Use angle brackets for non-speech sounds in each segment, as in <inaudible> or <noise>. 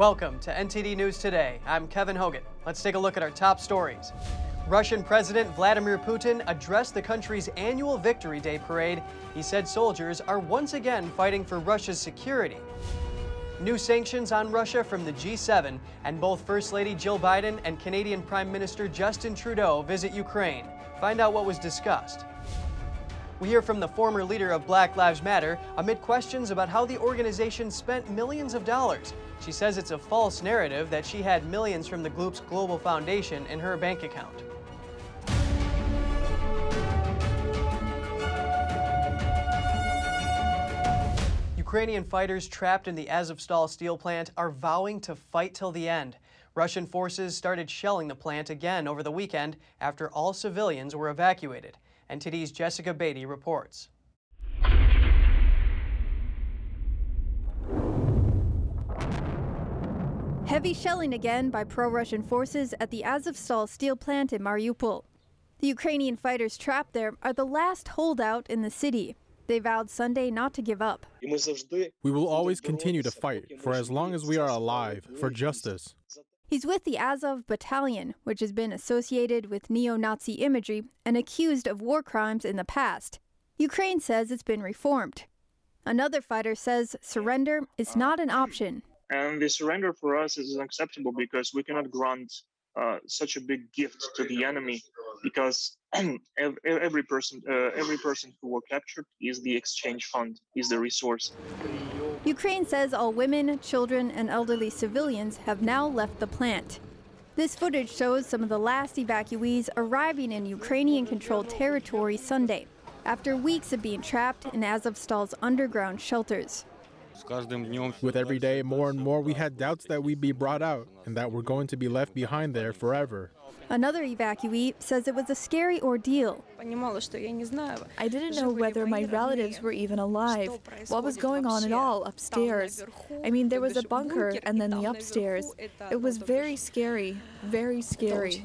Welcome to NTD News Today. I'm Kevin Hogan. Let's take a look at our top stories. Russian President Vladimir Putin addressed the country's annual Victory Day parade. He said soldiers are once again fighting for Russia's security. New sanctions on Russia from the G7, and both First Lady Jill Biden and Canadian Prime Minister Justin Trudeau visit Ukraine. Find out what was discussed. We hear from the former leader of Black Lives Matter amid questions about how the organization spent millions of dollars. She says it's a false narrative that she had millions from the group's global foundation in her bank account. Ukrainian fighters trapped in the Azovstal steel plant are vowing to fight till the end. Russian forces started shelling the plant again over the weekend after all civilians were evacuated. NTD's Jessica Beatty reports. Heavy shelling again by pro Russian forces at the Azovstal steel plant in Mariupol. The Ukrainian fighters trapped there are the last holdout in the city. They vowed Sunday not to give up. We will always continue to fight for as long as we are alive for justice. He's with the Azov Battalion, which has been associated with neo Nazi imagery and accused of war crimes in the past. Ukraine says it's been reformed. Another fighter says surrender is not an option. And the surrender for us is unacceptable because we cannot grant uh, such a big gift to the enemy because <clears throat> every person uh, every person who were captured is the exchange fund is the resource Ukraine says all women, children, and elderly civilians have now left the plant. This footage shows some of the last evacuees arriving in Ukrainian controlled territory Sunday, after weeks of being trapped in Azovstal's underground shelters. With every day, more and more, we had doubts that we'd be brought out and that we're going to be left behind there forever. Another evacuee says it was a scary ordeal. I didn't know whether my relatives were even alive, what was going on at all upstairs. I mean, there was a bunker and then the upstairs. It was very scary, very scary.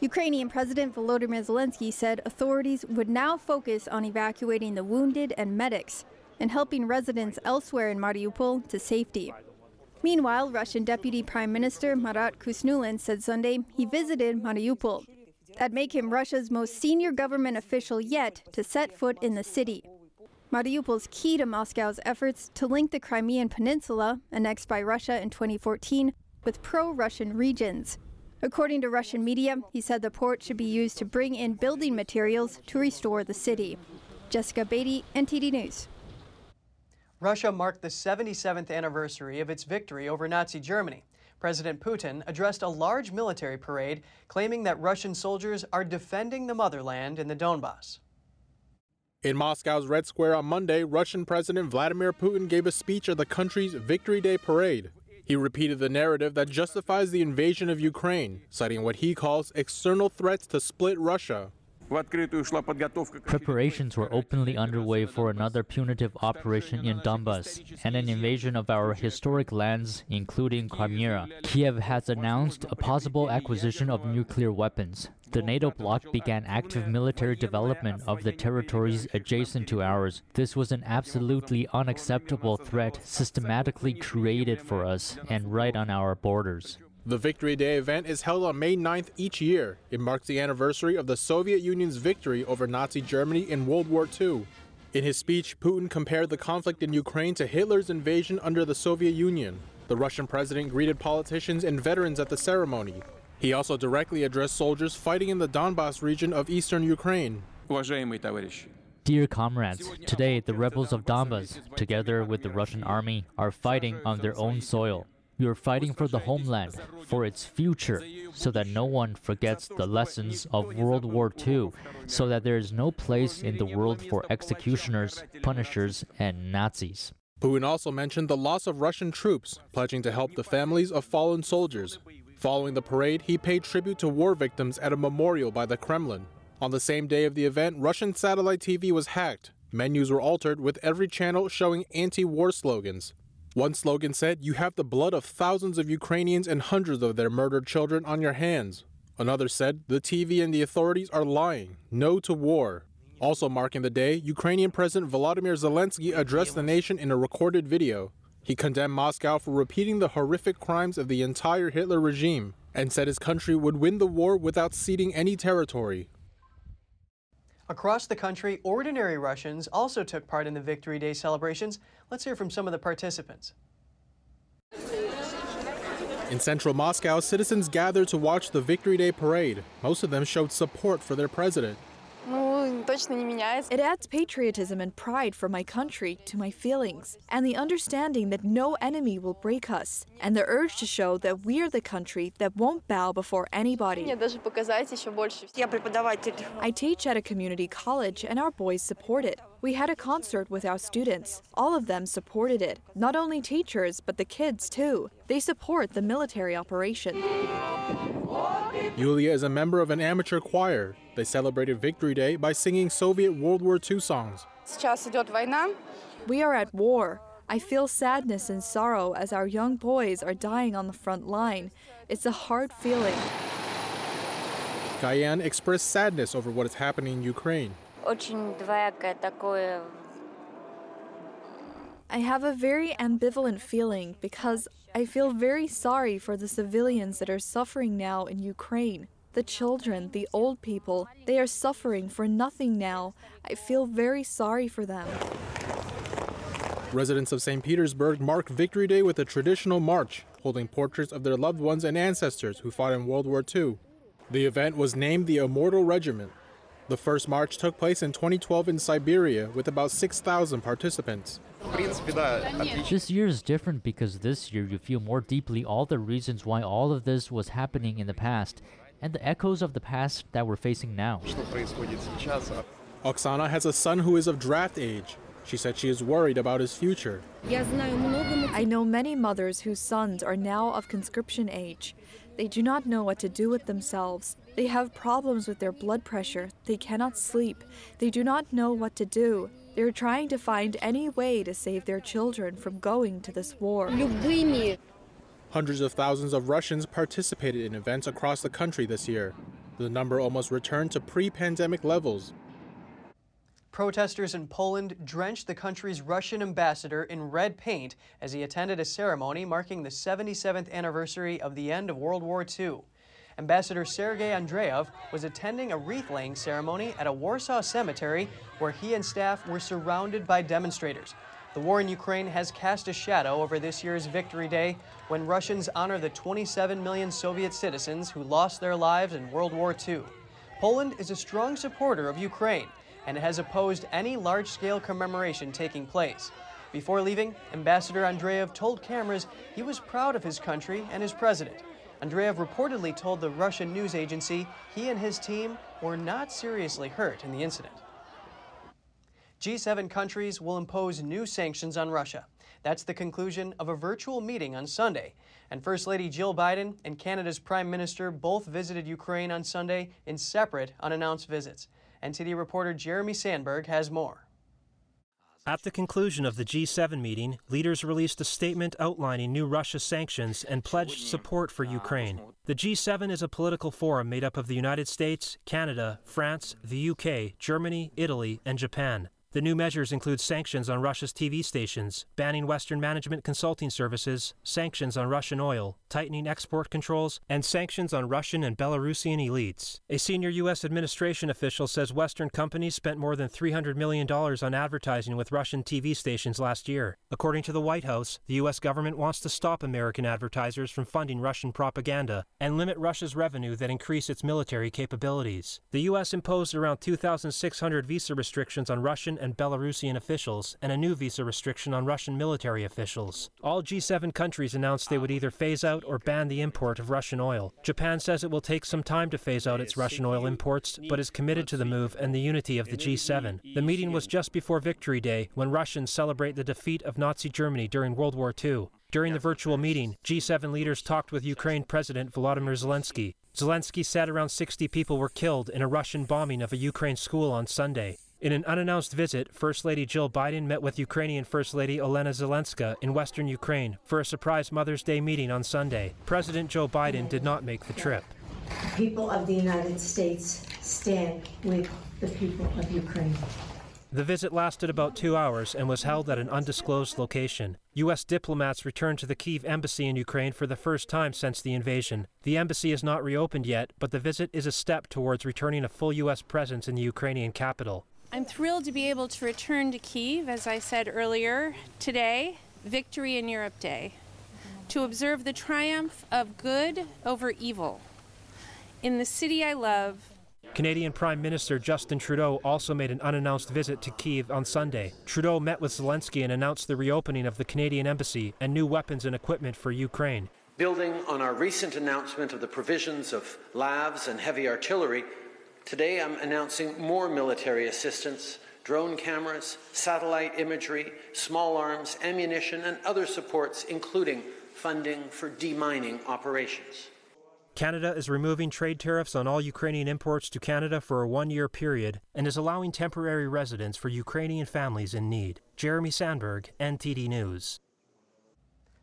Ukrainian President Volodymyr Zelensky said authorities would now focus on evacuating the wounded and medics and helping residents elsewhere in Mariupol to safety. Meanwhile, Russian Deputy Prime Minister Marat Khusnullin said Sunday he visited Mariupol. That make him Russia's most senior government official yet to set foot in the city. Mariupol's key to Moscow's efforts to link the Crimean Peninsula, annexed by Russia in 2014, with pro Russian regions. According to Russian media, he said the port should be used to bring in building materials to restore the city. Jessica Beatty, NTD News. Russia marked the 77th anniversary of its victory over Nazi Germany. President Putin addressed a large military parade claiming that Russian soldiers are defending the motherland in the Donbass. In Moscow's Red Square on Monday, Russian President Vladimir Putin gave a speech at the country's Victory Day parade. He repeated the narrative that justifies the invasion of Ukraine, citing what he calls external threats to split Russia. Preparations were openly underway for another punitive operation in Donbas and an invasion of our historic lands, including Crimea. Kiev has announced a possible acquisition of nuclear weapons. The NATO bloc began active military development of the territories adjacent to ours. This was an absolutely unacceptable threat systematically created for us and right on our borders. The Victory Day event is held on May 9th each year. It marks the anniversary of the Soviet Union's victory over Nazi Germany in World War II. In his speech, Putin compared the conflict in Ukraine to Hitler's invasion under the Soviet Union. The Russian president greeted politicians and veterans at the ceremony. He also directly addressed soldiers fighting in the Donbas region of eastern Ukraine. Dear comrades, today the rebels of Donbas, together with the Russian army, are fighting on their own soil. We are fighting for the homeland, for its future, so that no one forgets the lessons of World War II, so that there is no place in the world for executioners, punishers, and Nazis. Putin also mentioned the loss of Russian troops, pledging to help the families of fallen soldiers. Following the parade, he paid tribute to war victims at a memorial by the Kremlin. On the same day of the event, Russian satellite TV was hacked. Menus were altered with every channel showing anti war slogans. One slogan said, You have the blood of thousands of Ukrainians and hundreds of their murdered children on your hands. Another said, The TV and the authorities are lying. No to war. Also marking the day, Ukrainian President Volodymyr Zelensky addressed the nation in a recorded video. He condemned Moscow for repeating the horrific crimes of the entire Hitler regime and said his country would win the war without ceding any territory. Across the country, ordinary Russians also took part in the Victory Day celebrations. Let's hear from some of the participants. In central Moscow, citizens gathered to watch the Victory Day parade. Most of them showed support for their president. It adds patriotism and pride for my country to my feelings, and the understanding that no enemy will break us, and the urge to show that we are the country that won't bow before anybody. I teach at a community college, and our boys support it. We had a concert with our students. All of them supported it. Not only teachers, but the kids too. They support the military operation. Yulia is a member of an amateur choir. They celebrated Victory Day by singing Soviet World War II songs. We are at war. I feel sadness and sorrow as our young boys are dying on the front line. It's a hard feeling. Gayan expressed sadness over what is happening in Ukraine. I have a very ambivalent feeling because I feel very sorry for the civilians that are suffering now in Ukraine. The children, the old people, they are suffering for nothing now. I feel very sorry for them. Residents of St. Petersburg mark Victory Day with a traditional march, holding portraits of their loved ones and ancestors who fought in World War II. The event was named the Immortal Regiment. The first march took place in 2012 in Siberia with about 6,000 participants. This year is different because this year you feel more deeply all the reasons why all of this was happening in the past and the echoes of the past that we're facing now. Oksana has a son who is of draft age. She said she is worried about his future. I know many mothers whose sons are now of conscription age. They do not know what to do with themselves. They have problems with their blood pressure. They cannot sleep. They do not know what to do. They're trying to find any way to save their children from going to this war. Hundreds of thousands of Russians participated in events across the country this year. The number almost returned to pre pandemic levels. Protesters in Poland drenched the country's Russian ambassador in red paint as he attended a ceremony marking the 77th anniversary of the end of World War II. Ambassador Sergei Andreev was attending a wreath laying ceremony at a Warsaw cemetery where he and staff were surrounded by demonstrators. The war in Ukraine has cast a shadow over this year's Victory Day when Russians honor the 27 million Soviet citizens who lost their lives in World War II. Poland is a strong supporter of Ukraine and has opposed any large scale commemoration taking place. Before leaving, Ambassador Andreev told cameras he was proud of his country and his president. Andreev reportedly told the Russian news agency he and his team were not seriously hurt in the incident. G7 countries will impose new sanctions on Russia. That's the conclusion of a virtual meeting on Sunday. And First Lady Jill Biden and Canada's Prime Minister both visited Ukraine on Sunday in separate unannounced visits. NTD reporter Jeremy Sandberg has more. At the conclusion of the G7 meeting, leaders released a statement outlining new Russia sanctions and pledged support for Ukraine. The G7 is a political forum made up of the United States, Canada, France, the UK, Germany, Italy, and Japan. The new measures include sanctions on Russia's TV stations, banning Western management consulting services, sanctions on Russian oil, tightening export controls, and sanctions on Russian and Belarusian elites. A senior U.S. administration official says Western companies spent more than $300 million on advertising with Russian TV stations last year. According to the White House, the U.S. government wants to stop American advertisers from funding Russian propaganda and limit Russia's revenue that increase its military capabilities. The U.S. imposed around 2,600 visa restrictions on Russian and Belarusian officials and a new visa restriction on Russian military officials. All G7 countries announced they would either phase out or ban the import of Russian oil. Japan says it will take some time to phase out its Russian oil imports, but is committed to the move and the unity of the G7. The meeting was just before Victory Day, when Russians celebrate the defeat of Nazi Germany during World War II. During the virtual meeting, G7 leaders talked with Ukraine President Volodymyr Zelensky. Zelensky said around 60 people were killed in a Russian bombing of a Ukraine school on Sunday. In an unannounced visit, First Lady Jill Biden met with Ukrainian First Lady Olena Zelenska in western Ukraine for a surprise Mother's Day meeting on Sunday. President Joe Biden did not make the trip. The people of the United States stand with the people of Ukraine. The visit lasted about two hours and was held at an undisclosed location. U.S. diplomats returned to the Kiev embassy in Ukraine for the first time since the invasion. The embassy is not reopened yet, but the visit is a step towards returning a full U.S. presence in the Ukrainian capital. I'm thrilled to be able to return to Kiev, as I said earlier, today, Victory in Europe Day, to observe the triumph of good over evil. In the city I love, Canadian Prime Minister Justin Trudeau also made an unannounced visit to Kiev on Sunday. Trudeau met with Zelensky and announced the reopening of the Canadian embassy and new weapons and equipment for Ukraine. Building on our recent announcement of the provisions of LAVs and heavy artillery, today I'm announcing more military assistance, drone cameras, satellite imagery, small arms, ammunition, and other supports, including funding for demining operations. Canada is removing trade tariffs on all Ukrainian imports to Canada for a one year period and is allowing temporary residence for Ukrainian families in need. Jeremy Sandberg, NTD News.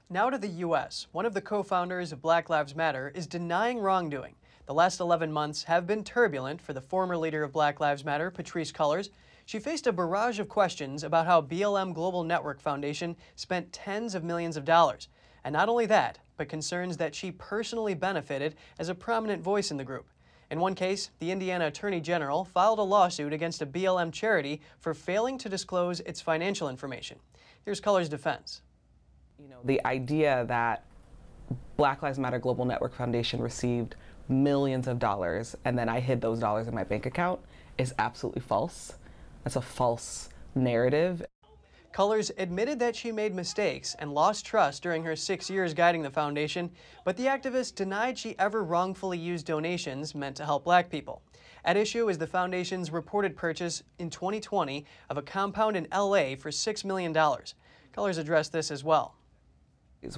Now to the U.S. One of the co founders of Black Lives Matter is denying wrongdoing. The last 11 months have been turbulent for the former leader of Black Lives Matter, Patrisse Cullors. She faced a barrage of questions about how BLM Global Network Foundation spent tens of millions of dollars. And not only that, but concerns that she personally benefited as a prominent voice in the group. In one case, the Indiana Attorney General filed a lawsuit against a BLM charity for failing to disclose its financial information. Here's Cullors' defense. You know, the idea that Black Lives Matter Global Network Foundation received millions of dollars and then I hid those dollars in my bank account is absolutely false. That's a false narrative. Cullors admitted that she made mistakes and lost trust during her six years guiding the foundation, but the activist denied she ever wrongfully used donations meant to help black people. At issue is the foundation's reported purchase in 2020 of a compound in LA for $6 million. Cullors addressed this as well.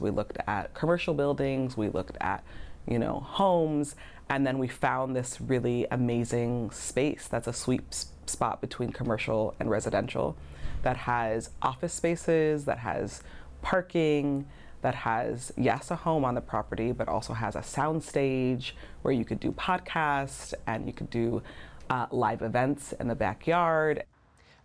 We looked at commercial buildings, we looked at, you know, homes, and then we found this really amazing space that's a sweet spot between commercial and residential that has office spaces, that has parking, that has, yes, a home on the property, but also has a sound stage where you could do podcasts and you could do uh, live events in the backyard.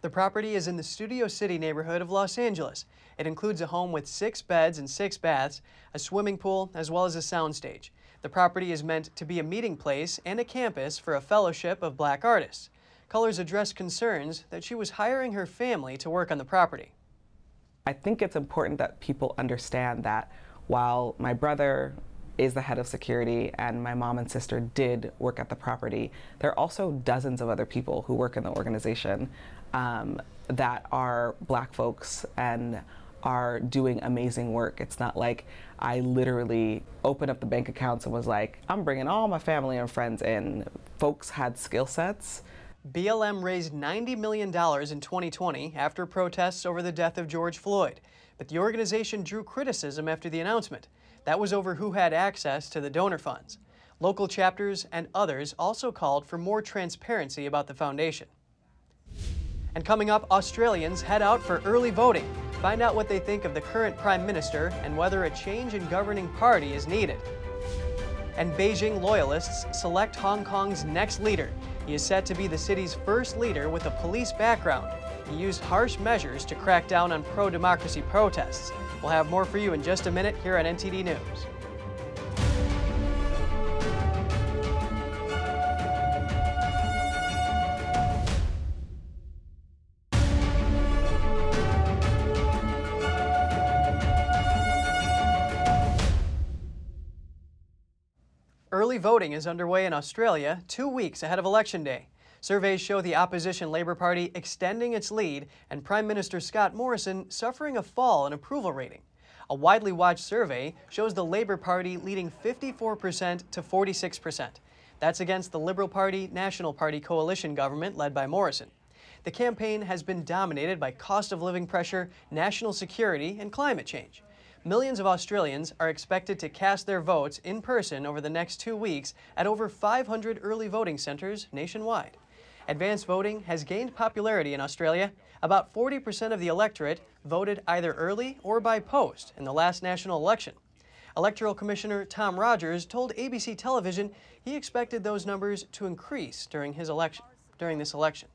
The property is in the Studio City neighborhood of Los Angeles. It includes a home with six beds and six baths, a swimming pool, as well as a soundstage. The property is meant to be a meeting place and a campus for a fellowship of black artists. Cullors addressed concerns that she was hiring her family to work on the property. I think it's important that people understand that while my brother is the head of security and my mom and sister did work at the property, there are also dozens of other people who work in the organization um, that are black folks and are doing amazing work. It's not like I literally opened up the bank accounts and was like, I'm bringing all my family and friends in. Folks had skill sets BLM raised $90 million in 2020 after protests over the death of George Floyd, but the organization drew criticism after the announcement. That was over who had access to the donor funds. Local chapters and others also called for more transparency about the foundation. And coming up, Australians head out for early voting. Find out what they think of the current Prime Minister and whether a change in governing party is needed. And Beijing loyalists select Hong Kong's next leader. He is set to be the city's first leader with a police background. He used harsh measures to crack down on pro democracy protests. We'll have more for you in just a minute here on NTD News. Voting is underway in Australia two weeks ahead of Election Day. Surveys show the opposition Labor Party extending its lead and Prime Minister Scott Morrison suffering a fall in approval rating. A widely watched survey shows the Labor Party leading 54% to 46%. That's against the Liberal Party National Party coalition government led by Morrison. The campaign has been dominated by cost of living pressure, national security, and climate change. Millions of Australians are expected to cast their votes in person over the next two weeks at over 500 early voting centres nationwide. Advanced voting has gained popularity in Australia. About 40% of the electorate voted either early or by post in the last national election. Electoral Commissioner Tom Rogers told ABC television he expected those numbers to increase during his election during this election.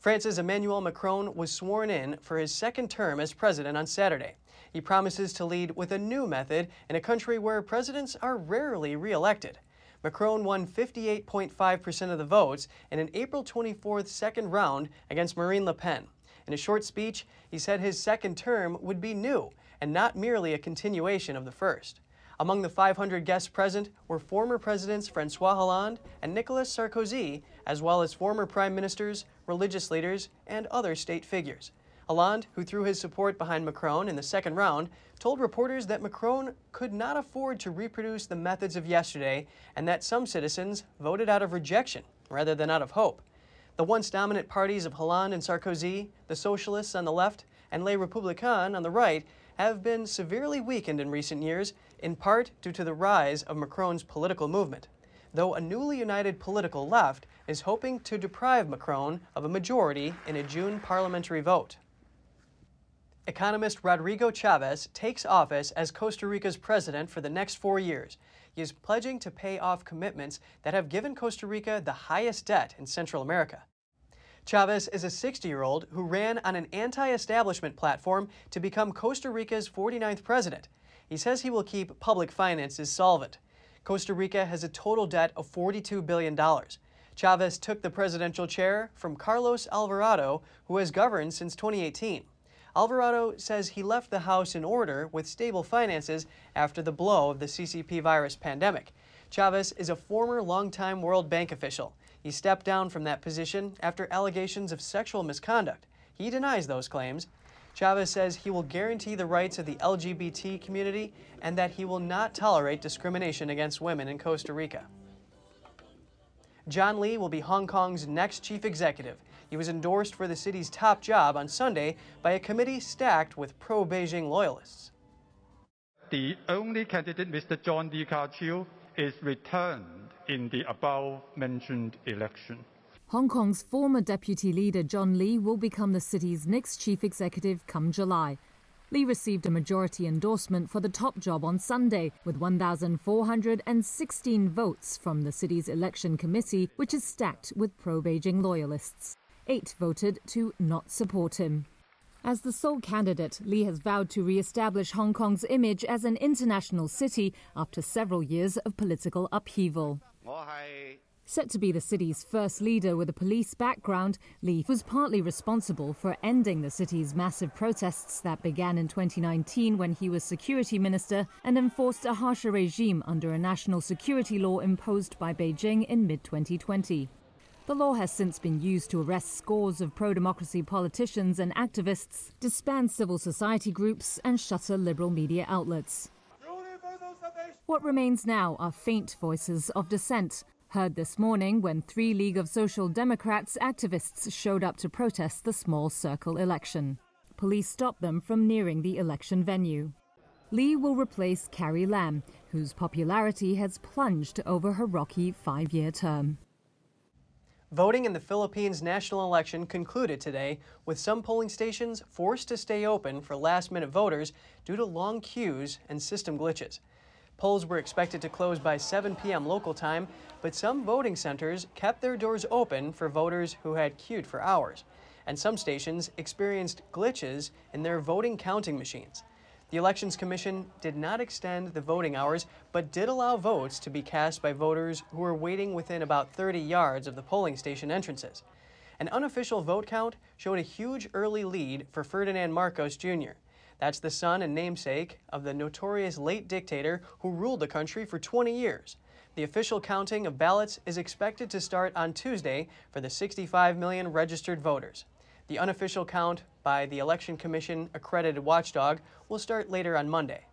France's Emmanuel Macron was sworn in for his second term as president on Saturday. He promises to lead with a new method in a country where presidents are rarely reelected. Macron won 58.5% of the votes in an April 24th second round against Marine Le Pen. In a short speech, he said his second term would be new and not merely a continuation of the first. Among the 500 guests present were former presidents Francois Hollande and Nicolas Sarkozy, as well as former prime ministers, religious leaders, and other state figures. Hollande, who threw his support behind Macron in the second round, told reporters that Macron could not afford to reproduce the methods of yesterday and that some citizens voted out of rejection rather than out of hope. The once dominant parties of Hollande and Sarkozy, the Socialists on the left, and Les Républicains on the right, have been severely weakened in recent years, in part due to the rise of Macron's political movement, though a newly united political left is hoping to deprive Macron of a majority in a June parliamentary vote. Economist Rodrigo Chaves takes office as Costa Rica's president for the next four years. He is pledging to pay off commitments that have given Costa Rica the highest debt in Central America. Chaves is a 60 year old who ran on an anti establishment platform to become Costa Rica's 49th president. He says he will keep public finances solvent. Costa Rica has a total debt of $42 billion. Chaves took the presidential chair from Carlos Alvarado, who has governed since 2018. Alvarado says he left the House in order with stable finances after the blow of the CCP virus pandemic. Chaves is a former longtime World Bank official. He stepped down from that position after allegations of sexual misconduct. He denies those claims. Chaves says he will guarantee the rights of the LGBT community and that he will not tolerate discrimination against women in Costa Rica. John Lee will be Hong Kong's next chief executive. He was endorsed for the city's top job on Sunday by a committee stacked with pro Beijing loyalists. The only candidate, Mr. John Lee Ka-chiu, is returned in the above mentioned election. Hong Kong's former deputy leader John Lee will become the city's next chief executive come July. Lee received a majority endorsement for the top job on Sunday with 1,416 votes from the city's election committee, which is stacked with pro Beijing loyalists. Eight voted to not support him. As the sole candidate, Lee has vowed to re establish Hong Kong's image as an international city after several years of political upheaval. Set to be the city's first leader with a police background, Lee was partly responsible for ending the city's massive protests that began in 2019 when he was security minister and enforced a harsher regime under a national security law imposed by Beijing in mid 2020. The law has since been used to arrest scores of pro democracy politicians and activists, disband civil society groups, and shutter liberal media outlets. What remains now are faint voices of dissent, heard this morning when three League of Social Democrats activists showed up to protest the small circle election. Police stopped them from nearing the election venue. Lee will replace Carrie Lam, whose popularity has plunged over her rocky five year term. Voting in the Philippines national election concluded today, with some polling stations forced to stay open for last minute voters due to long queues and system glitches. Polls were expected to close by 7 p.m. local time, but some voting centers kept their doors open for voters who had queued for hours. And some stations experienced glitches in their voting counting machines. The Elections Commission did not extend the voting hours, but did allow votes to be cast by voters who were waiting within about 30 yards of the polling station entrances. An unofficial vote count showed a huge early lead for Ferdinand Marcos Jr. That's the son and namesake of the notorious late dictator who ruled the country for 20 years. The official counting of ballots is expected to start on Tuesday for the 65 million registered voters. The unofficial count by the Election Commission accredited watchdog will start later on Monday.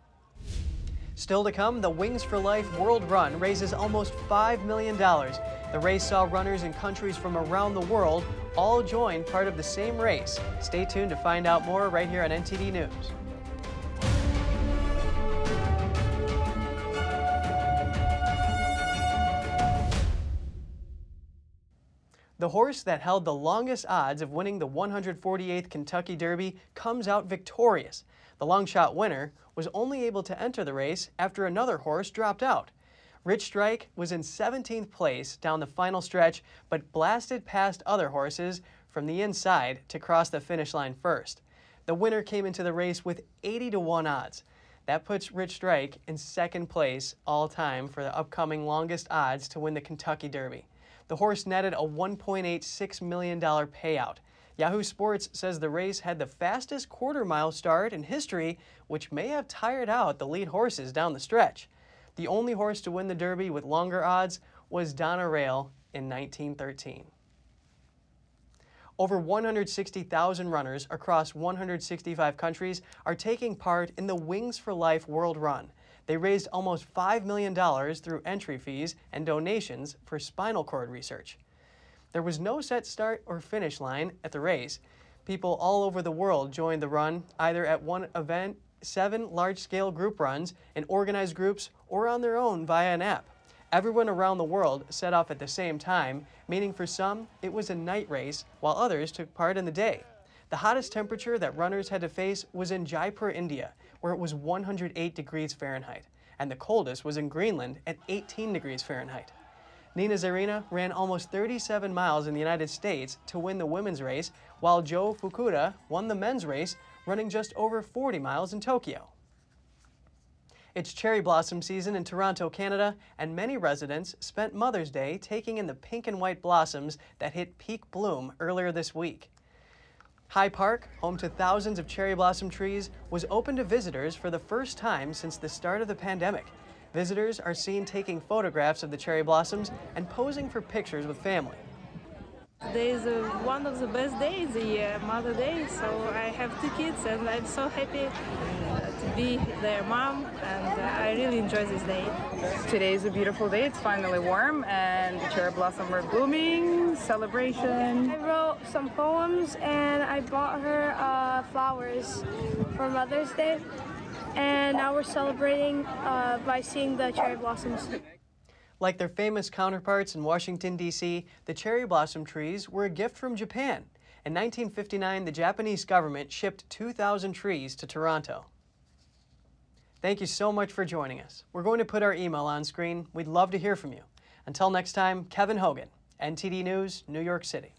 Still to come, the Wings for Life World Run raises almost $5 million. The race saw runners in countries from around the world all join part of the same race. Stay tuned to find out more right here on NTD News. The horse that held the longest odds of winning the 148th Kentucky Derby comes out victorious. The long shot winner was only able to enter the race after another horse dropped out. Rich Strike was in 17th place down the final stretch, but blasted past other horses, from the inside to cross the finish line first. The winner came into the race with 80 to 1 odds. That puts Rich Strike in second place all time for the upcoming longest odds to win the Kentucky Derby. The horse netted a $1.86 million payout. Yahoo Sports says the race had the fastest quarter mile start in history, which may have tired out the lead horses down the stretch. The only horse to win the Derby with longer odds was Donerail in 1913. Over 160,000 runners across 165 countries are taking part in the Wings for Life World Run. They raised almost $5 million through entry fees and donations for spinal cord research. There was no set start or finish line at the race. People all over the world joined the run, either at one event, seven large scale group runs, in organized groups, or on their own via an app. Everyone around the world set off at the same time, meaning for some it was a night race, while others took part in the day. The hottest temperature that runners had to face was in Jaipur, India, where it was 108 degrees Fahrenheit, and the coldest was in Greenland at 18 degrees Fahrenheit. Nina Zarina ran almost 37 miles in the United States to win the women's race, while Jo Fukuda won the men's race, running just over 40 miles in Tokyo. It's cherry blossom season in Toronto, Canada, and many residents spent Mother's Day taking in the pink and white blossoms that hit peak bloom earlier this week. High Park, home to thousands of cherry blossom trees, was open to visitors for the first time since the start of the pandemic. Visitors are seen taking photographs of the cherry blossoms and posing for pictures with family. Today is uh, one of the best days, the Mother Day, so I have two kids and I'm so happy be their mom and uh, I really enjoy this day. Today is a beautiful day, it's finally warm and the cherry blossom are blooming, celebration. I wrote some poems and I bought her uh, flowers for Mother's Day and now we're celebrating uh, by seeing the cherry blossoms. Like their famous counterparts in Washington, D.C., the cherry blossom trees were a gift from Japan. In 1959, the Japanese government shipped 2,000 trees to Toronto. Thank you so much for joining us. We're going to put our email on screen. We'd love to hear from you. Until next time, Kevin Hogan, NTD News, New York City.